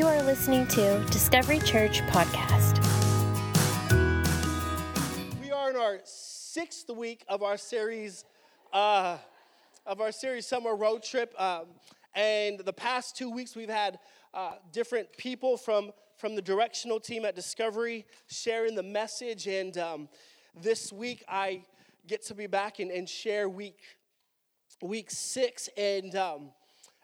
You are listening to Discovery Church Podcast. We are in our sixth week of our series, uh, of our series Summer Road Trip. Um, and the past two weeks, we've had uh, different people from, from the directional team at Discovery sharing the message. And um, this week, I get to be back and, and share week, week six. And um,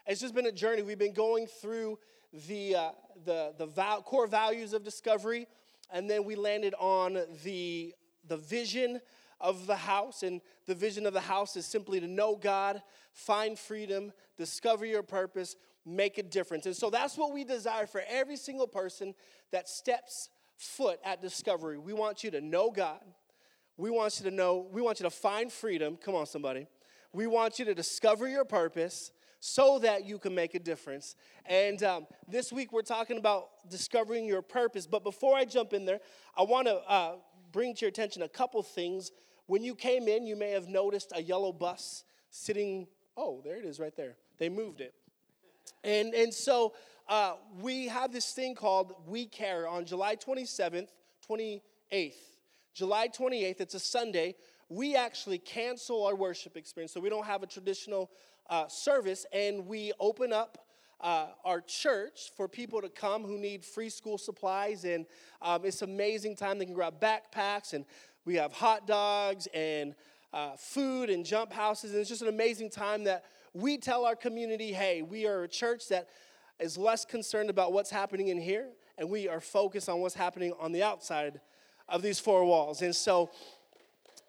it's just been a journey. We've been going through the, uh, the, the val- core values of discovery, and then we landed on the, the vision of the house. And the vision of the house is simply to know God, find freedom, discover your purpose, make a difference. And so that's what we desire for every single person that steps foot at discovery. We want you to know God. We want you to know, we want you to find freedom. Come on, somebody. We want you to discover your purpose so that you can make a difference. And um, this week we're talking about discovering your purpose. But before I jump in there, I want to uh, bring to your attention a couple things. When you came in, you may have noticed a yellow bus sitting. Oh, there it is right there. They moved it. And, and so uh, we have this thing called We Care on July 27th, 28th. July 28th, it's a Sunday. We actually cancel our worship experience. So we don't have a traditional uh, service and we open up uh, our church for people to come who need free school supplies. And um, it's amazing time. They can grab backpacks and we have hot dogs and uh, food and jump houses. And it's just an amazing time that we tell our community hey, we are a church that is less concerned about what's happening in here and we are focused on what's happening on the outside of these four walls. And so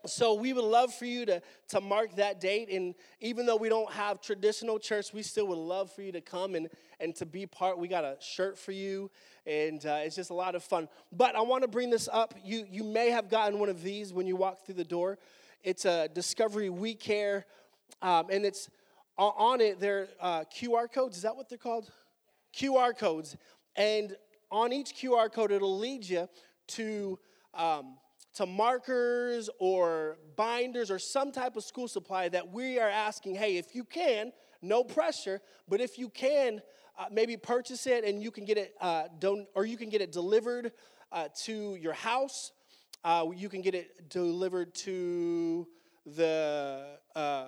so we would love for you to, to mark that date. And even though we don't have traditional church, we still would love for you to come and, and to be part. We got a shirt for you, and uh, it's just a lot of fun. But I want to bring this up. You, you may have gotten one of these when you walk through the door. It's a Discovery We Care, um, and it's on it, there are uh, QR codes. Is that what they're called? QR codes. And on each QR code, it'll lead you to. Um, to markers or binders or some type of school supply that we are asking, hey, if you can, no pressure, but if you can, uh, maybe purchase it and you can get it, uh, don- or you can get it delivered uh, to your house. Uh, you can get it delivered to the uh,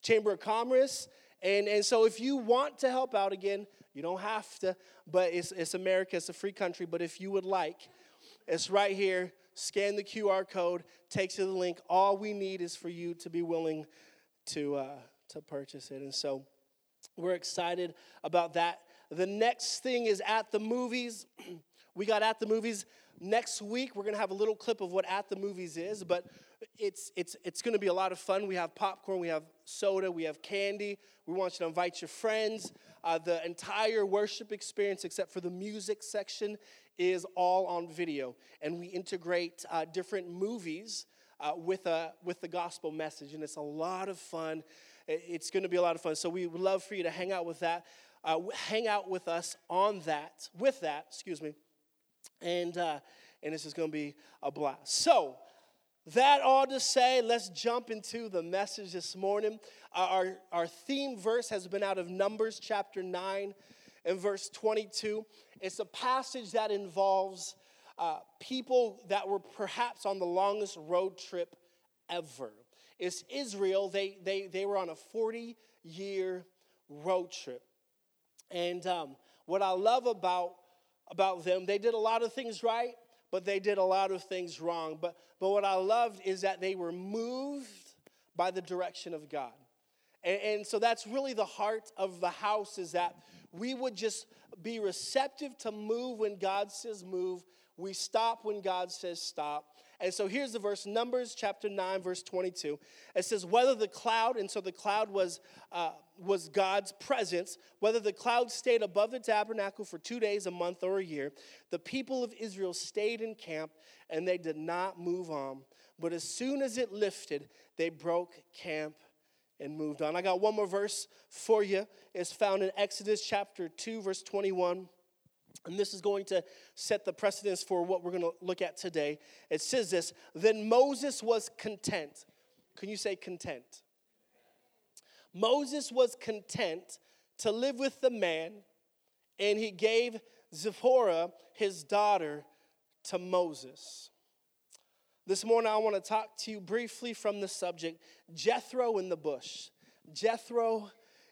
Chamber of Commerce. And, and so if you want to help out again, you don't have to, but it's, it's America, it's a free country. But if you would like, it's right here. Scan the QR code, takes you to the link. All we need is for you to be willing to, uh, to purchase it. And so we're excited about that. The next thing is at the movies. we got at the movies next week. We're going to have a little clip of what at the movies is, but it's, it's, it's going to be a lot of fun. We have popcorn, we have soda, we have candy. We want you to invite your friends. Uh, the entire worship experience, except for the music section, is all on video. And we integrate uh, different movies uh, with, a, with the gospel message. And it's a lot of fun. It's going to be a lot of fun. So we would love for you to hang out with that, uh, hang out with us on that, with that, excuse me. And, uh, and this is going to be a blast. So, that all to say, let's jump into the message this morning. Our, our theme verse has been out of Numbers chapter 9 and verse 22. It's a passage that involves uh, people that were perhaps on the longest road trip ever. It's Israel. They, they, they were on a 40 year road trip. And um, what I love about, about them, they did a lot of things right, but they did a lot of things wrong. But, but what I loved is that they were moved by the direction of God. And, and so that's really the heart of the house is that we would just be receptive to move when God says move. We stop when God says stop. And so here's the verse Numbers chapter 9, verse 22. It says, Whether the cloud, and so the cloud was, uh, was God's presence, whether the cloud stayed above the tabernacle for two days, a month, or a year, the people of Israel stayed in camp and they did not move on. But as soon as it lifted, they broke camp and moved on. I got one more verse for you. It's found in Exodus chapter 2, verse 21. And this is going to set the precedence for what we're going to look at today. It says this Then Moses was content. Can you say content? Moses was content to live with the man and he gave Zipporah, his daughter, to Moses. This morning, I want to talk to you briefly from the subject Jethro in the bush. Jethro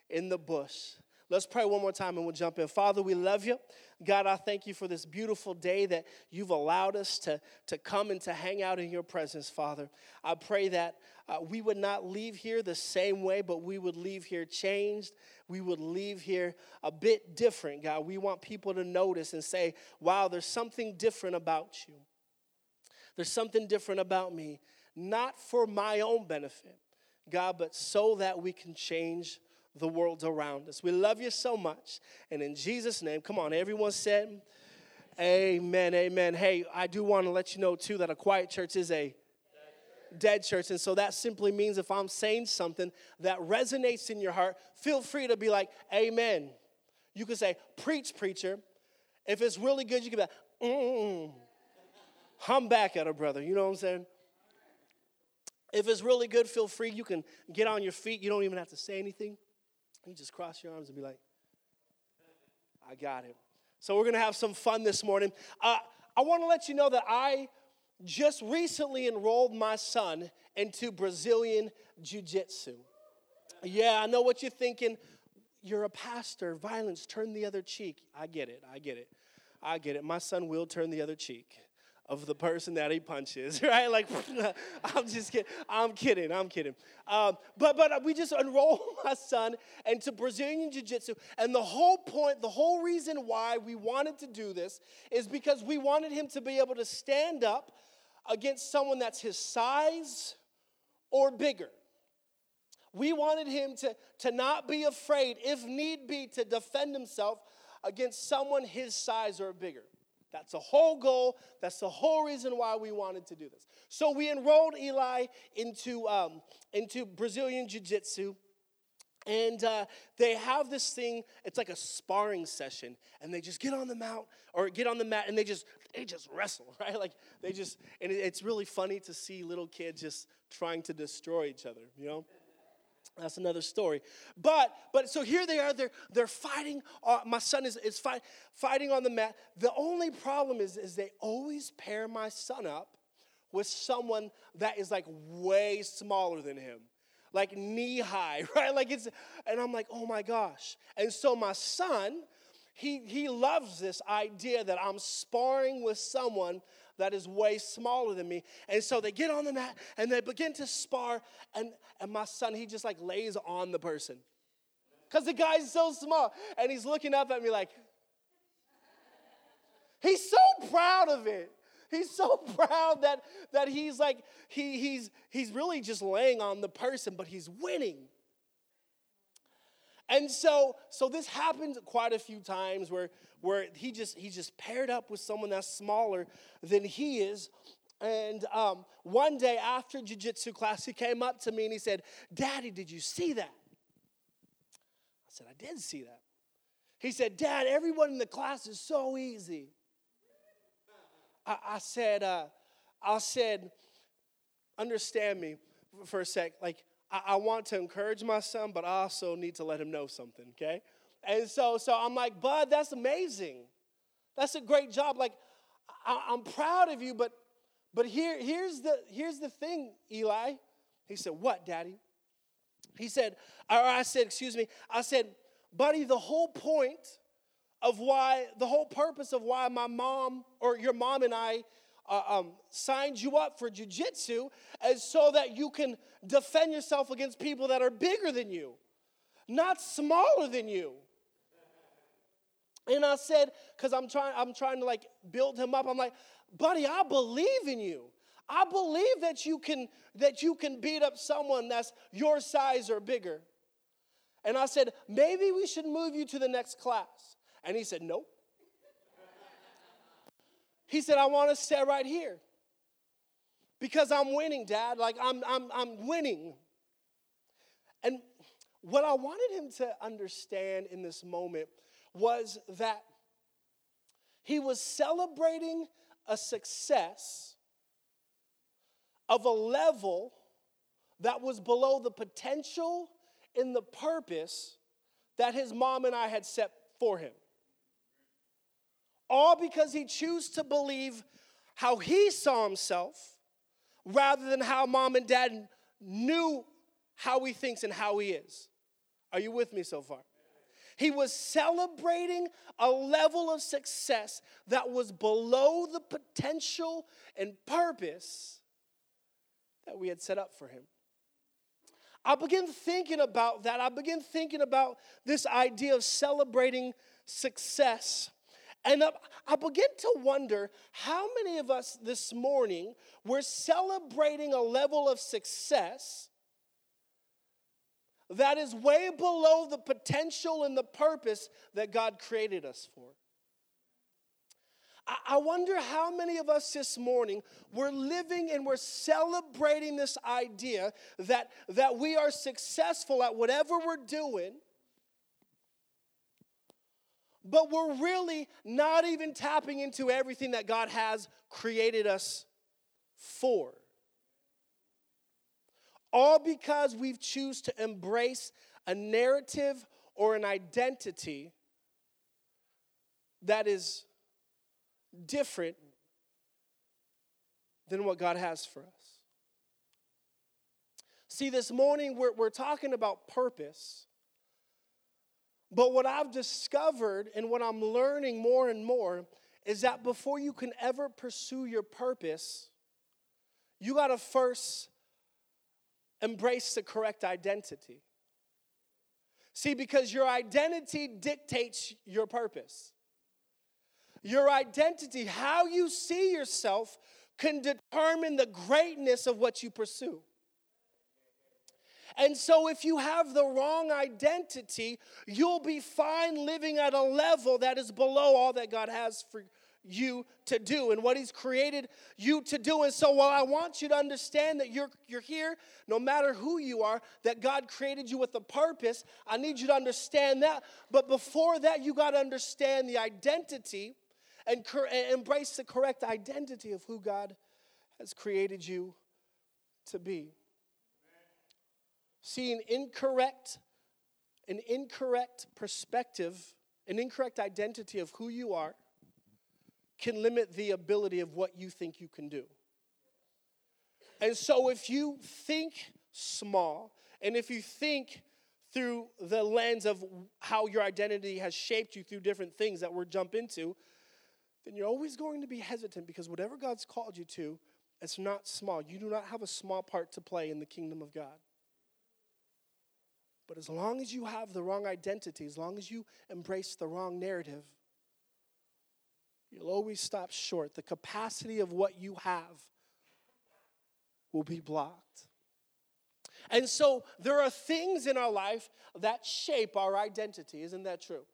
in the bush. Let's pray one more time and we'll jump in. Father, we love you. God, I thank you for this beautiful day that you've allowed us to, to come and to hang out in your presence, Father. I pray that uh, we would not leave here the same way, but we would leave here changed. We would leave here a bit different, God. We want people to notice and say, wow, there's something different about you. There's something different about me, not for my own benefit, God, but so that we can change the world around us. We love you so much. And in Jesus' name, come on, everyone said, Amen, amen. Hey, I do want to let you know too that a quiet church is a dead church. And so that simply means if I'm saying something that resonates in your heart, feel free to be like, Amen. You can say, Preach, preacher. If it's really good, you can be like, mm. Hum back at a brother. You know what I'm saying? If it's really good, feel free. You can get on your feet. You don't even have to say anything. You just cross your arms and be like, I got it. So we're going to have some fun this morning. Uh, I want to let you know that I just recently enrolled my son into Brazilian Jiu Jitsu. Yeah, I know what you're thinking. You're a pastor, violence, turn the other cheek. I get it, I get it, I get it. My son will turn the other cheek of the person that he punches, right? Like, I'm just kidding. I'm kidding. I'm kidding. Um, but but we just enrolled my son into Brazilian Jiu Jitsu. And the whole point, the whole reason why we wanted to do this is because we wanted him to be able to stand up against someone that's his size or bigger. We wanted him to, to not be afraid, if need be, to defend himself against someone his size or bigger. That's the whole goal. That's the whole reason why we wanted to do this. So we enrolled Eli into, um, into Brazilian Jiu Jitsu. And uh, they have this thing, it's like a sparring session, and they just get on the mat or get on the mat and they just they just wrestle, right? Like they just and it's really funny to see little kids just trying to destroy each other, you know? That's another story. But but so here they are. They're they're fighting. Uh, my son is is fight, fighting on the mat. The only problem is is they always pair my son up with someone that is like way smaller than him, like knee high, right? Like it's and I'm like, oh my gosh. And so my son, he he loves this idea that I'm sparring with someone that is way smaller than me. And so they get on the mat and they begin to spar. And, and my son, he just like lays on the person. Because the guy's so small. And he's looking up at me like, he's so proud of it. He's so proud that, that he's like, he, he's, he's really just laying on the person, but he's winning. And so, so this happens quite a few times where, where he just he just paired up with someone that's smaller than he is. And um, one day after jujitsu class, he came up to me and he said, Daddy, did you see that? I said, I did see that. He said, Dad, everyone in the class is so easy. I, I said, uh, I said, understand me for a sec. Like, I, I want to encourage my son, but I also need to let him know something, okay? And so, so I'm like, Bud, that's amazing. That's a great job. Like, I, I'm proud of you, but but here, here's the here's the thing, Eli. He said, What, Daddy? He said, or I said, excuse me, I said, buddy, the whole point of why, the whole purpose of why my mom or your mom and I uh, um, signed you up for jujitsu is so that you can defend yourself against people that are bigger than you, not smaller than you. And I said, because I'm trying, I'm trying to like build him up. I'm like, buddy, I believe in you. I believe that you can that you can beat up someone that's your size or bigger. And I said, maybe we should move you to the next class. And he said, nope. He said, I want to stay right here. Because I'm winning, Dad. Like I'm I'm I'm winning. And what I wanted him to understand in this moment was that he was celebrating a success of a level that was below the potential and the purpose that his mom and I had set for him. All because he chose to believe how he saw himself rather than how mom and dad knew how he thinks and how he is. Are you with me so far? He was celebrating a level of success that was below the potential and purpose that we had set up for him. I begin thinking about that. I begin thinking about this idea of celebrating success. And I begin to wonder how many of us this morning were celebrating a level of success that is way below the potential and the purpose that God created us for. I wonder how many of us this morning we're living and we're celebrating this idea that, that we are successful at whatever we're doing, but we're really not even tapping into everything that God has created us for. All because we've choose to embrace a narrative or an identity that is different than what God has for us. See, this morning we're, we're talking about purpose. But what I've discovered and what I'm learning more and more is that before you can ever pursue your purpose, you got to first embrace the correct identity. See, because your identity dictates your purpose. Your identity, how you see yourself, can determine the greatness of what you pursue. And so, if you have the wrong identity, you'll be fine living at a level that is below all that God has for you to do and what He's created you to do. And so, while I want you to understand that you're, you're here, no matter who you are, that God created you with a purpose, I need you to understand that. But before that, you got to understand the identity and, embrace the correct identity of who God has created you to be. See, an incorrect, an incorrect perspective, an incorrect identity of who you are can limit the ability of what you think you can do. And so if you think small, and if you think through the lens of how your identity has shaped you through different things that we'll jump into, then you're always going to be hesitant because whatever God's called you to, it's not small. You do not have a small part to play in the kingdom of God. But as long as you have the wrong identity, as long as you embrace the wrong narrative, you'll always stop short. The capacity of what you have will be blocked. And so there are things in our life that shape our identity. Isn't that true?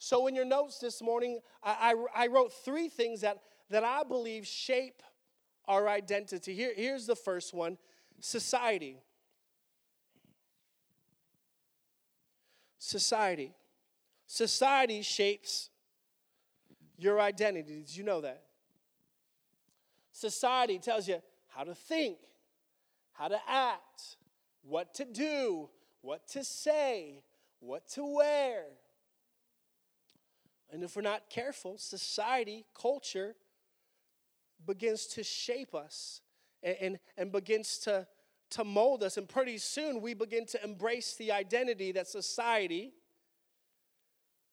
So, in your notes this morning, I, I, I, wrote three things that, that I believe shape our identity. Here, here's the first one society. Society. Society shapes your identity. Did you know that? Society tells you how to think, how to act, what to do, what to say, what to wear. And if we're not careful, society, culture begins to shape us and, and, and, begins to, to mold us. And pretty soon we begin to embrace the identity that society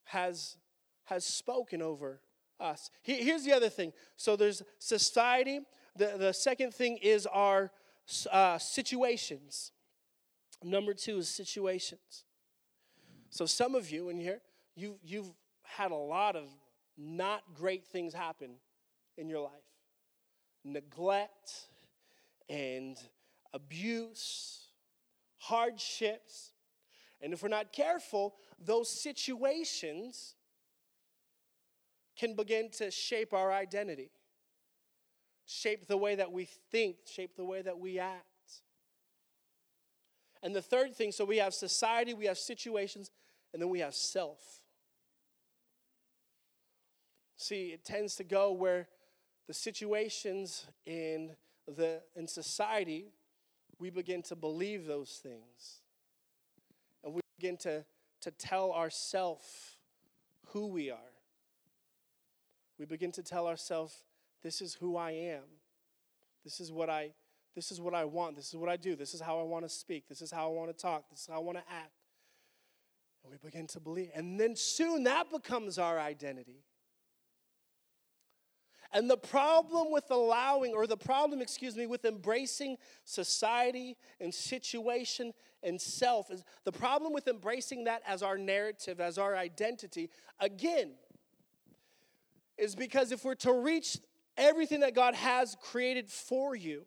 has, has spoken over us. Here's the other thing. So there's society. The, the second thing is our uh, situations. Number two is situations. So some of you in here, you, you've had a lot of not great things happen in your life neglect and abuse, hardships. And if we're not careful, those situations can begin to shape our identity, shape the way that we think, shape the way that we act. And the third thing so we have society, we have situations, and then we have self. See, it tends to go where the situations in the in society, we begin to believe those things. And we begin to, to tell ourselves who we are. we begin to tell ourselves, this is who I am. This is what I this is what I want. This is what I do. This is how I want to speak. This is how I want to talk. This is how I want to act. And we begin to believe. And then soon that becomes our identity. And the problem with allowing, or the problem, excuse me, with embracing society and situation and self is the problem with embracing that as our narrative, as our identity, again, is because if we're to reach everything that God has created for you,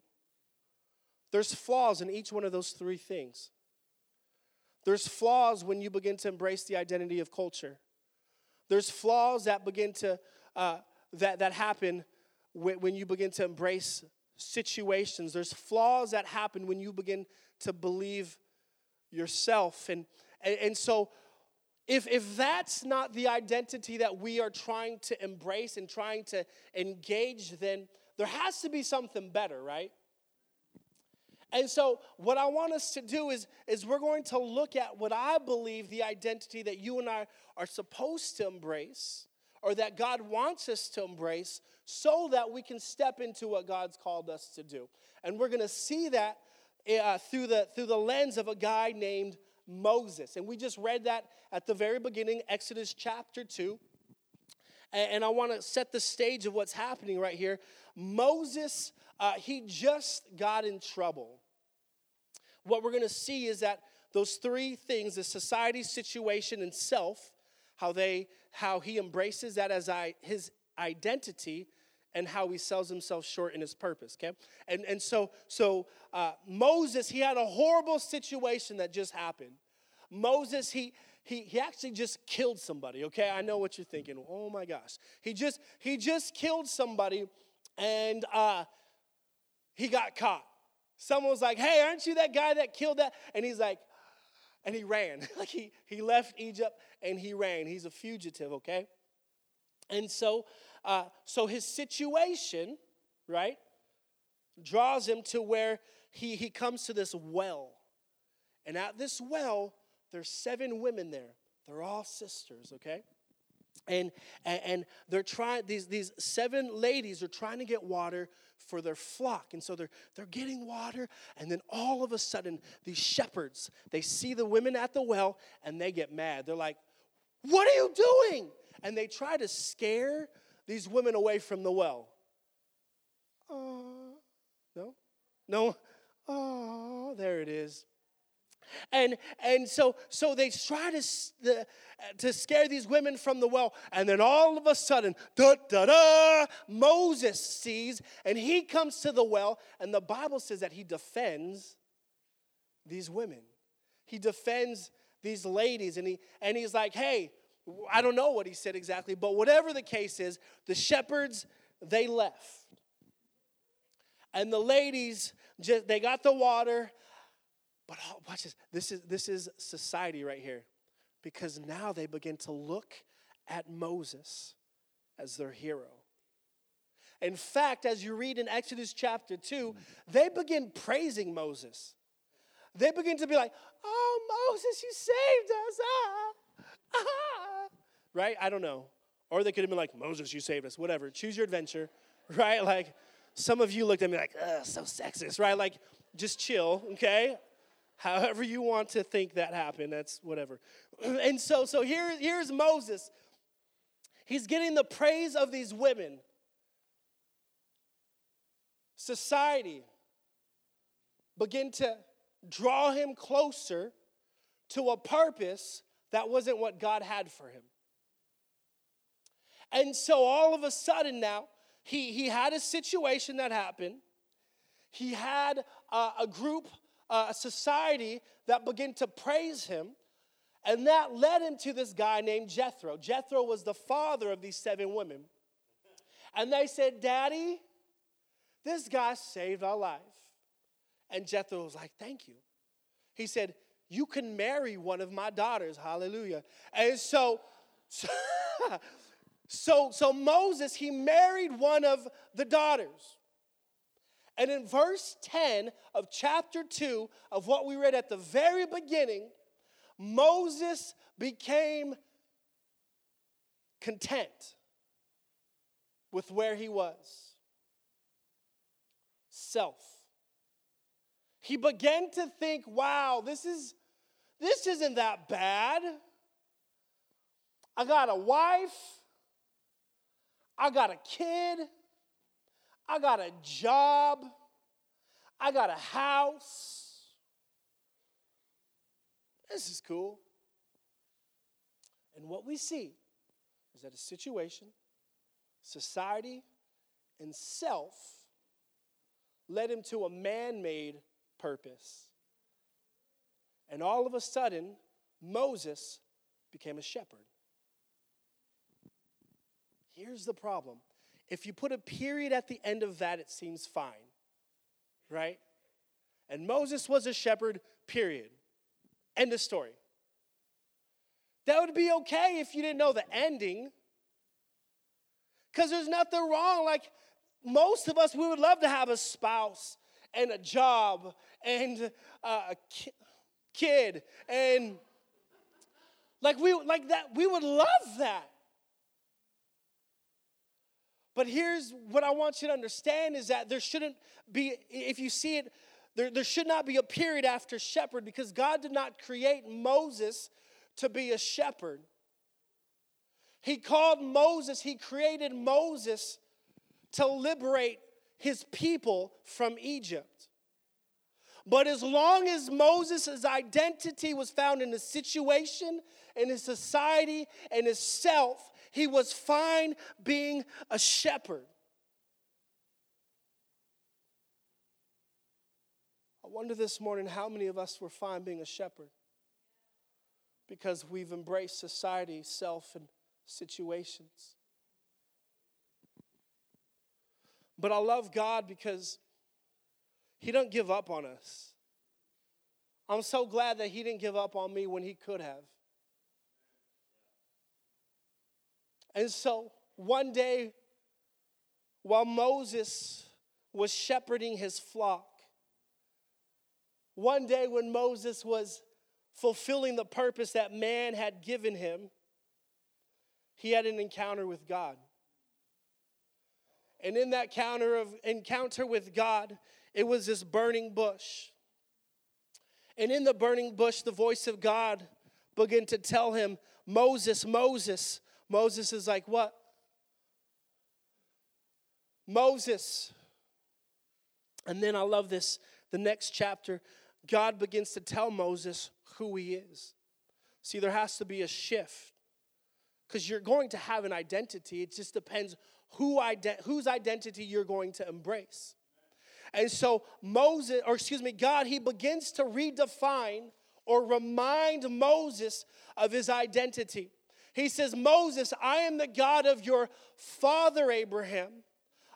there's flaws in each one of those three things. There's flaws when you begin to embrace the identity of culture. There's flaws that begin to uh, that, that happen when, when you begin to embrace situations. There's flaws that happen when you begin to believe yourself. And, and, and so, if, if that's not the identity that we are trying to embrace and trying to engage, then there has to be something better, right? And so, what I want us to do is, is we're going to look at what I believe the identity that you and I are supposed to embrace or that God wants us to embrace so that we can step into what God's called us to do. And we're going to see that uh, through, the, through the lens of a guy named Moses. And we just read that at the very beginning, Exodus chapter 2. And, and I want to set the stage of what's happening right here. Moses, uh, he just got in trouble. What we're going to see is that those three things the society, situation, and self how they how he embraces that as I, his identity and how he sells himself short in his purpose okay? And and so so uh, moses he had a horrible situation that just happened. Moses he he, he actually just killed somebody okay? I know what you're thinking. Oh my gosh. He just he just killed somebody and uh, he got caught. Someone was like hey aren't you that guy that killed that? And he's like and he ran. like he, he left Egypt and he ran. He's a fugitive, okay? And so, uh, so his situation, right, draws him to where he, he comes to this well. And at this well, there's seven women there. They're all sisters, okay? And, and, and they're trying, these, these seven ladies are trying to get water for their flock. And so they're, they're getting water, and then all of a sudden, these shepherds, they see the women at the well and they get mad. They're like, What are you doing? And they try to scare these women away from the well. Oh, no? No? Oh, there it is. And, and so, so they try to, to scare these women from the well. And then all of a sudden, da da da, Moses sees and he comes to the well. And the Bible says that he defends these women. He defends these ladies. And, he, and he's like, hey, I don't know what he said exactly, but whatever the case is, the shepherds, they left. And the ladies, just, they got the water but oh, watch this. This is, this is society right here. Because now they begin to look at Moses as their hero. In fact, as you read in Exodus chapter 2, they begin praising Moses. They begin to be like, oh, Moses, you saved us. Ah, ah. Right? I don't know. Or they could have been like, Moses, you saved us. Whatever. Choose your adventure. Right? Like, some of you looked at me like, ugh, so sexist. Right? Like, just chill, okay? However you want to think that happened, that's whatever. And so, so here, here's Moses. He's getting the praise of these women. Society begin to draw him closer to a purpose that wasn't what God had for him. And so all of a sudden now, he, he had a situation that happened. He had a, a group uh, a society that began to praise him. And that led him to this guy named Jethro. Jethro was the father of these seven women. And they said, Daddy, this guy saved our life. And Jethro was like, Thank you. He said, You can marry one of my daughters. Hallelujah. And so, so, so, so Moses, he married one of the daughters. And in verse 10 of chapter 2 of what we read at the very beginning, Moses became content. with where he was self. He began to think, wow, this is this isn't that bad. I got a wife. I got a kid. I got a job. I got a house. This is cool. And what we see is that a situation, society, and self led him to a man made purpose. And all of a sudden, Moses became a shepherd. Here's the problem if you put a period at the end of that, it seems fine, right? And Moses was a shepherd, period. End of story. That would be okay if you didn't know the ending. Because there's nothing wrong. Like most of us, we would love to have a spouse and a job and uh, a kid and like we like that we would love that but here's what I want you to understand is that there shouldn't be, if you see it, there, there should not be a period after shepherd because God did not create Moses to be a shepherd. He called Moses, he created Moses to liberate his people from Egypt. But as long as Moses' identity was found in his situation, in his society, and his self, he was fine being a shepherd. I wonder this morning how many of us were fine being a shepherd because we've embraced society, self, and situations. But I love God because He don't give up on us. I'm so glad that He didn't give up on me when He could have. And so one day, while Moses was shepherding his flock, one day when Moses was fulfilling the purpose that man had given him, he had an encounter with God. And in that encounter of encounter with God, it was this burning bush. And in the burning bush, the voice of God began to tell him, Moses, Moses, Moses is like, What? Moses. And then I love this. The next chapter, God begins to tell Moses who he is. See, there has to be a shift because you're going to have an identity. It just depends who whose identity you're going to embrace. And so Moses, or excuse me, God, he begins to redefine or remind Moses of his identity. He says, Moses, I am the God of your father Abraham.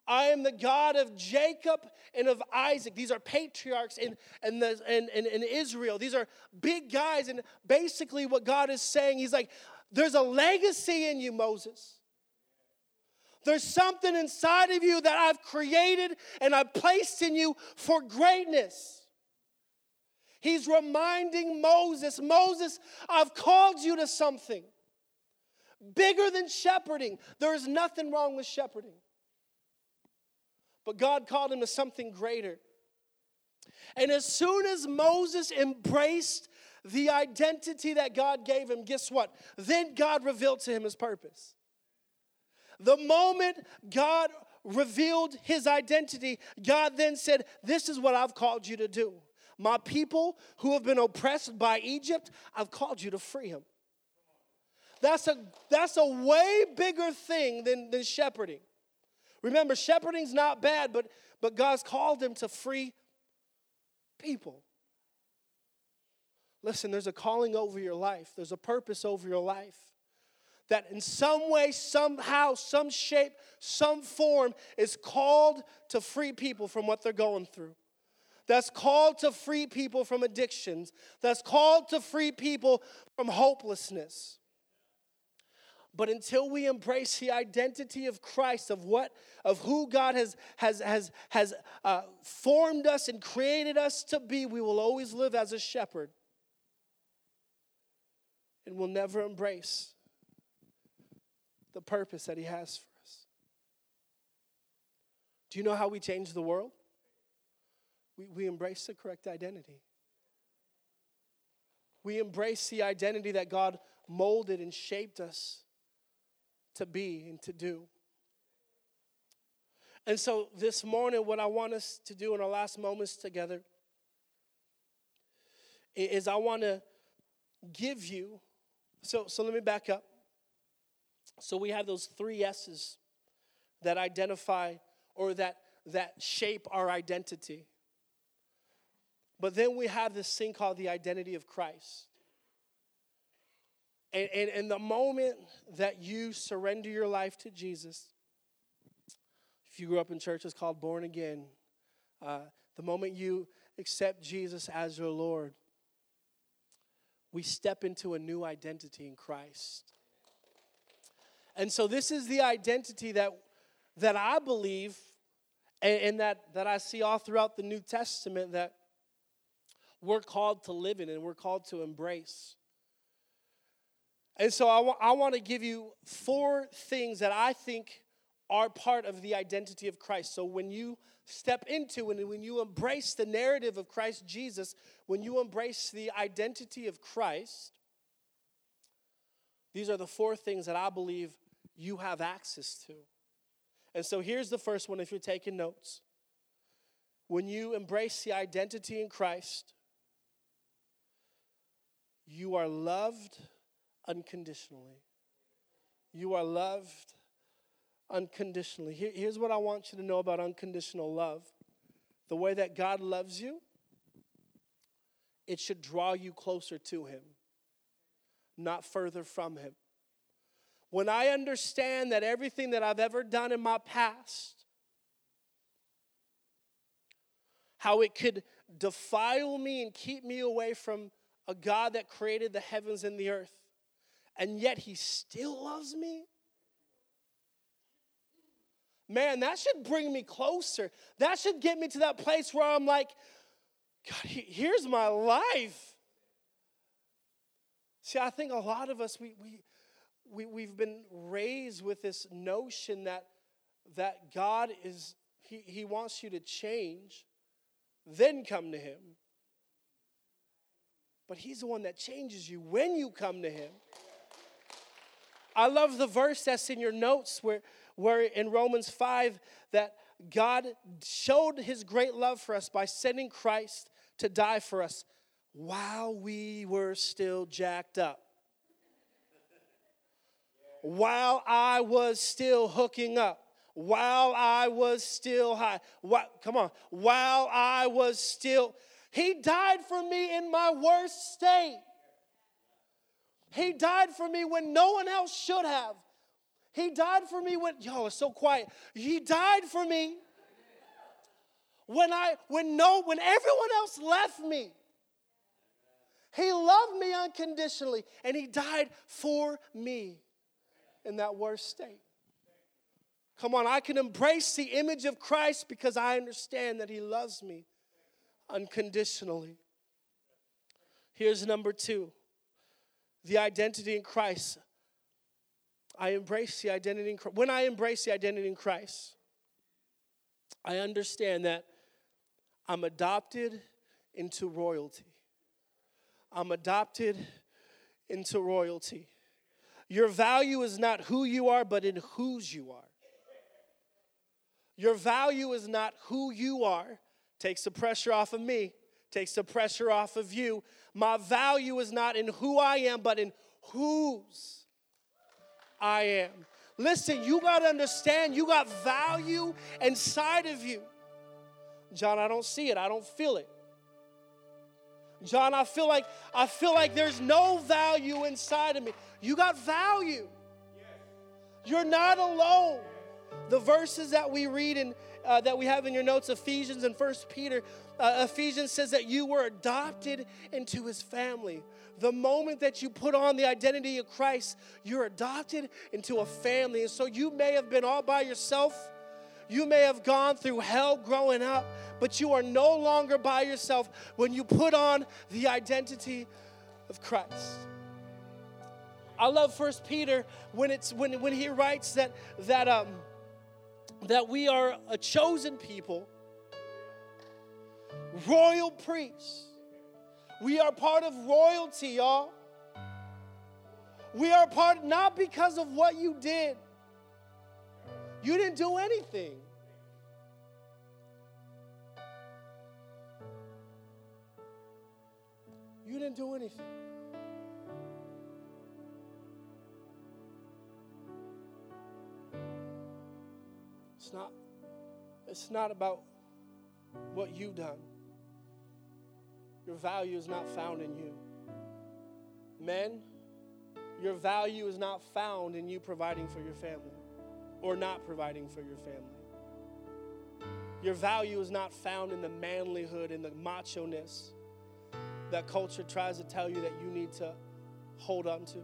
I am the God of Jacob and of Isaac. These are patriarchs in, in, the, in, in, in Israel. These are big guys. And basically, what God is saying, He's like, there's a legacy in you, Moses. There's something inside of you that I've created and I've placed in you for greatness. He's reminding Moses, Moses, I've called you to something bigger than shepherding. There is nothing wrong with shepherding. But God called him to something greater. And as soon as Moses embraced the identity that God gave him, guess what? Then God revealed to him his purpose. The moment God revealed his identity, God then said, This is what I've called you to do. My people who have been oppressed by Egypt, I've called you to free them. That's a, that's a way bigger thing than, than shepherding. Remember, shepherding's not bad, but, but God's called him to free people. Listen, there's a calling over your life, there's a purpose over your life. That in some way, somehow, some shape, some form is called to free people from what they're going through. That's called to free people from addictions. That's called to free people from hopelessness. But until we embrace the identity of Christ, of what, of who God has, has, has, has uh, formed us and created us to be, we will always live as a shepherd. And we'll never embrace the purpose that He has for us. Do you know how we change the world? We, we embrace the correct identity. We embrace the identity that God molded and shaped us to be and to do. And so this morning, what I want us to do in our last moments together is I want to give you. So, so let me back up. So we have those three S's that identify or that that shape our identity. But then we have this thing called the identity of Christ. And, and, and the moment that you surrender your life to Jesus, if you grew up in church, it's called born again. Uh, the moment you accept Jesus as your Lord, we step into a new identity in Christ. And so this is the identity that, that I believe and, and that, that I see all throughout the New Testament that we're called to live in and we're called to embrace. And so I, wa- I want to give you four things that I think are part of the identity of Christ. So when you step into and when you embrace the narrative of Christ Jesus, when you embrace the identity of Christ, these are the four things that I believe you have access to. And so here's the first one if you're taking notes. When you embrace the identity in Christ, you are loved unconditionally. You are loved unconditionally. Here, here's what I want you to know about unconditional love the way that God loves you, it should draw you closer to Him, not further from Him. When I understand that everything that I've ever done in my past, how it could defile me and keep me away from a God that created the heavens and the earth, and yet He still loves me man, that should bring me closer. That should get me to that place where I'm like, God, here's my life. See, I think a lot of us, we, we, we, we've been raised with this notion that, that God is, he, he wants you to change, then come to Him. But He's the one that changes you when you come to Him. I love the verse that's in your notes where where in Romans 5 that God showed his great love for us by sending Christ to die for us while we were still jacked up. While I was still hooking up. While I was still high. What, come on. While I was still. He died for me in my worst state. He died for me when no one else should have. He died for me when y'all are so quiet. He died for me when I when no when everyone else left me. He loved me unconditionally and he died for me in that worst state. Come on, I can embrace the image of Christ because I understand that he loves me unconditionally. Here's number 2. The identity in Christ. I embrace the identity in Christ. When I embrace the identity in Christ, I understand that I'm adopted into royalty. I'm adopted into royalty. Your value is not who you are, but in whose you are. Your value is not who you are, takes the pressure off of me, takes the pressure off of you. My value is not in who I am, but in whose I am. Listen, you got to understand you got value inside of you. John, I don't see it. I don't feel it. John, I feel like I feel like there's no value inside of me. You got value. You're not alone. The verses that we read and uh, that we have in your notes, Ephesians and First Peter, uh, Ephesians says that you were adopted into His family. The moment that you put on the identity of Christ, you're adopted into a family. And so you may have been all by yourself. You may have gone through hell growing up, but you are no longer by yourself when you put on the identity of Christ. I love First Peter when it's when when he writes that that um that we are a chosen people, royal priests. We are part of royalty, y'all. We are part not because of what you did. You didn't do anything. You didn't do anything. It's not, it's not about what you've done. Your value is not found in you. Men, your value is not found in you providing for your family or not providing for your family. Your value is not found in the manlyhood and the macho ness that culture tries to tell you that you need to hold on to.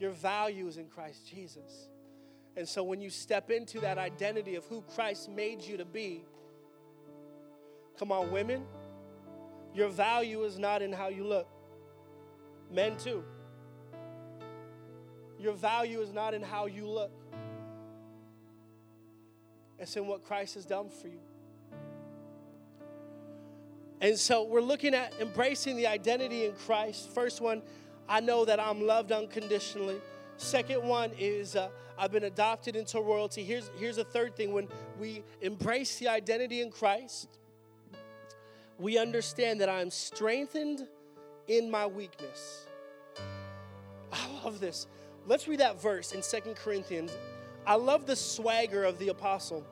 Your value is in Christ Jesus. And so when you step into that identity of who Christ made you to be, come on, women, your value is not in how you look. Men, too. Your value is not in how you look, it's in what Christ has done for you. And so we're looking at embracing the identity in Christ. First one, I know that I'm loved unconditionally. Second one is uh, I've been adopted into royalty. Here's, here's a third thing when we embrace the identity in Christ, we understand that I'm strengthened in my weakness. I love this. Let's read that verse in Second Corinthians. I love the swagger of the apostle.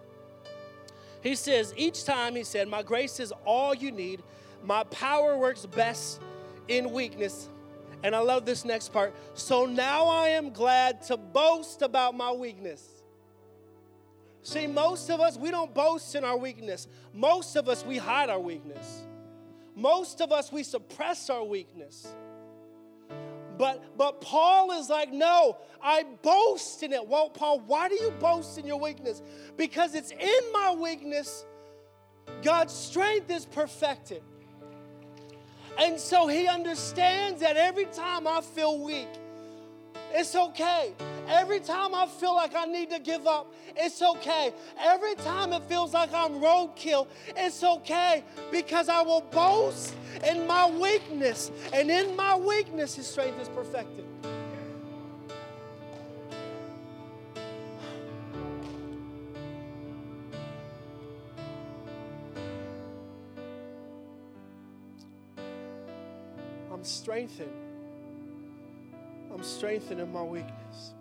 He says, Each time he said, My grace is all you need, my power works best in weakness. And I love this next part. So now I am glad to boast about my weakness. See, most of us, we don't boast in our weakness. Most of us, we hide our weakness. Most of us, we suppress our weakness. But but Paul is like, no, I boast in it. Well, Paul, why do you boast in your weakness? Because it's in my weakness God's strength is perfected. And so he understands that every time I feel weak, it's okay. Every time I feel like I need to give up, it's okay. Every time it feels like I'm roadkill, it's okay because I will boast in my weakness. And in my weakness, his strength is perfected. Strengthened. I'm strengthened in my weakness.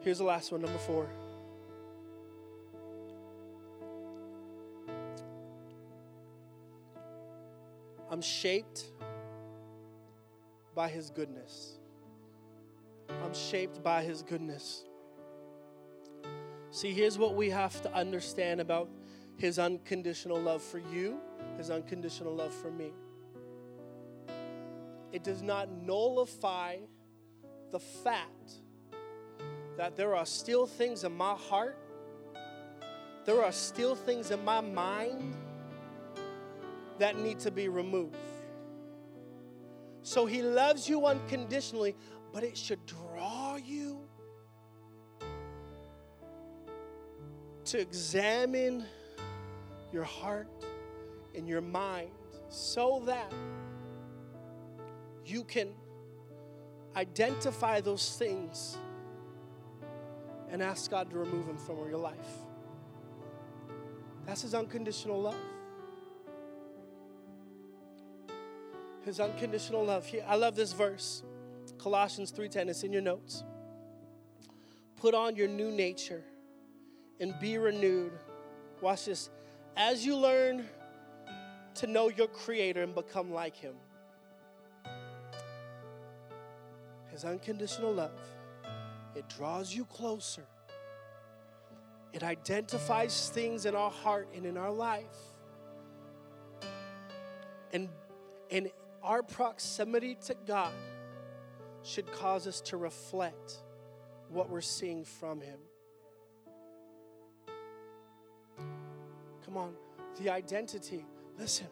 Here's the last one, number four. I'm shaped by His goodness. I'm shaped by His goodness. See, here's what we have to understand about his unconditional love for you, his unconditional love for me. It does not nullify the fact that there are still things in my heart, there are still things in my mind that need to be removed. So he loves you unconditionally, but it should draw you to examine your heart and your mind so that you can identify those things and ask God to remove them from your life. That's His unconditional love. His unconditional love. I love this verse. Colossians 3:10 it's in your notes. Put on your new nature and be renewed. Watch this as you learn to know your Creator and become like Him, His unconditional love, it draws you closer. It identifies things in our heart and in our life. And, and our proximity to God should cause us to reflect what we're seeing from Him. Come on, the identity. Listen,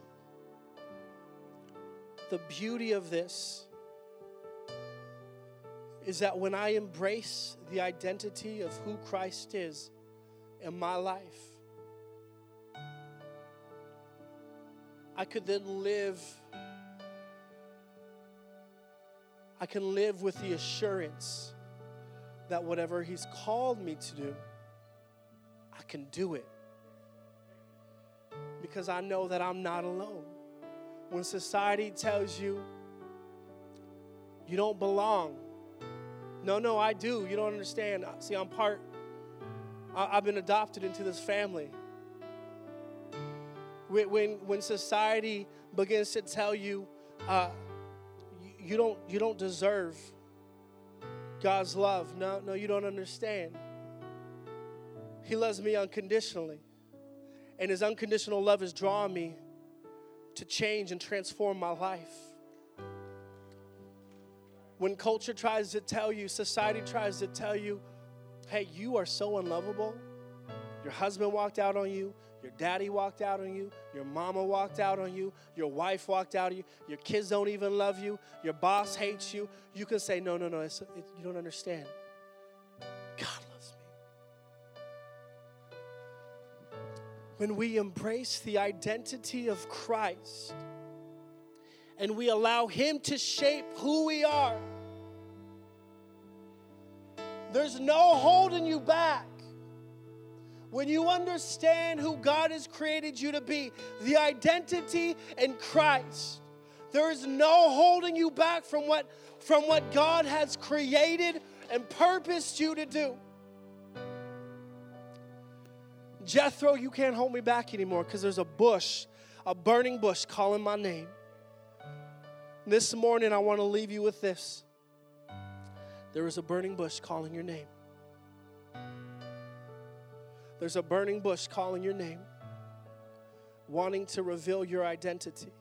the beauty of this is that when I embrace the identity of who Christ is in my life, I could then live. I can live with the assurance that whatever He's called me to do, I can do it. Because I know that I'm not alone. When society tells you you don't belong, no, no, I do. You don't understand. See, I'm part, I've been adopted into this family. When, when society begins to tell you, uh, you, don't, you don't deserve God's love, no, no, you don't understand. He loves me unconditionally. And His unconditional love is drawing me to change and transform my life when culture tries to tell you, society tries to tell you, hey, you are so unlovable. Your husband walked out on you. Your daddy walked out on you. Your mama walked out on you. Your wife walked out on you. Your kids don't even love you. Your boss hates you. You can say, no, no, no, it, you don't understand. When we embrace the identity of Christ and we allow Him to shape who we are, there's no holding you back. When you understand who God has created you to be, the identity in Christ, there is no holding you back from what, from what God has created and purposed you to do. Jethro, you can't hold me back anymore because there's a bush, a burning bush calling my name. This morning, I want to leave you with this there is a burning bush calling your name. There's a burning bush calling your name, wanting to reveal your identity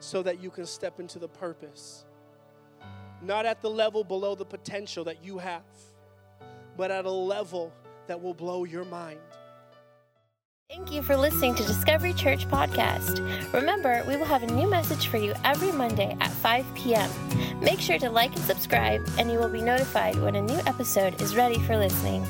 so that you can step into the purpose. Not at the level below the potential that you have, but at a level that will blow your mind. Thank you for listening to Discovery Church Podcast. Remember, we will have a new message for you every Monday at 5 p.m. Make sure to like and subscribe, and you will be notified when a new episode is ready for listening.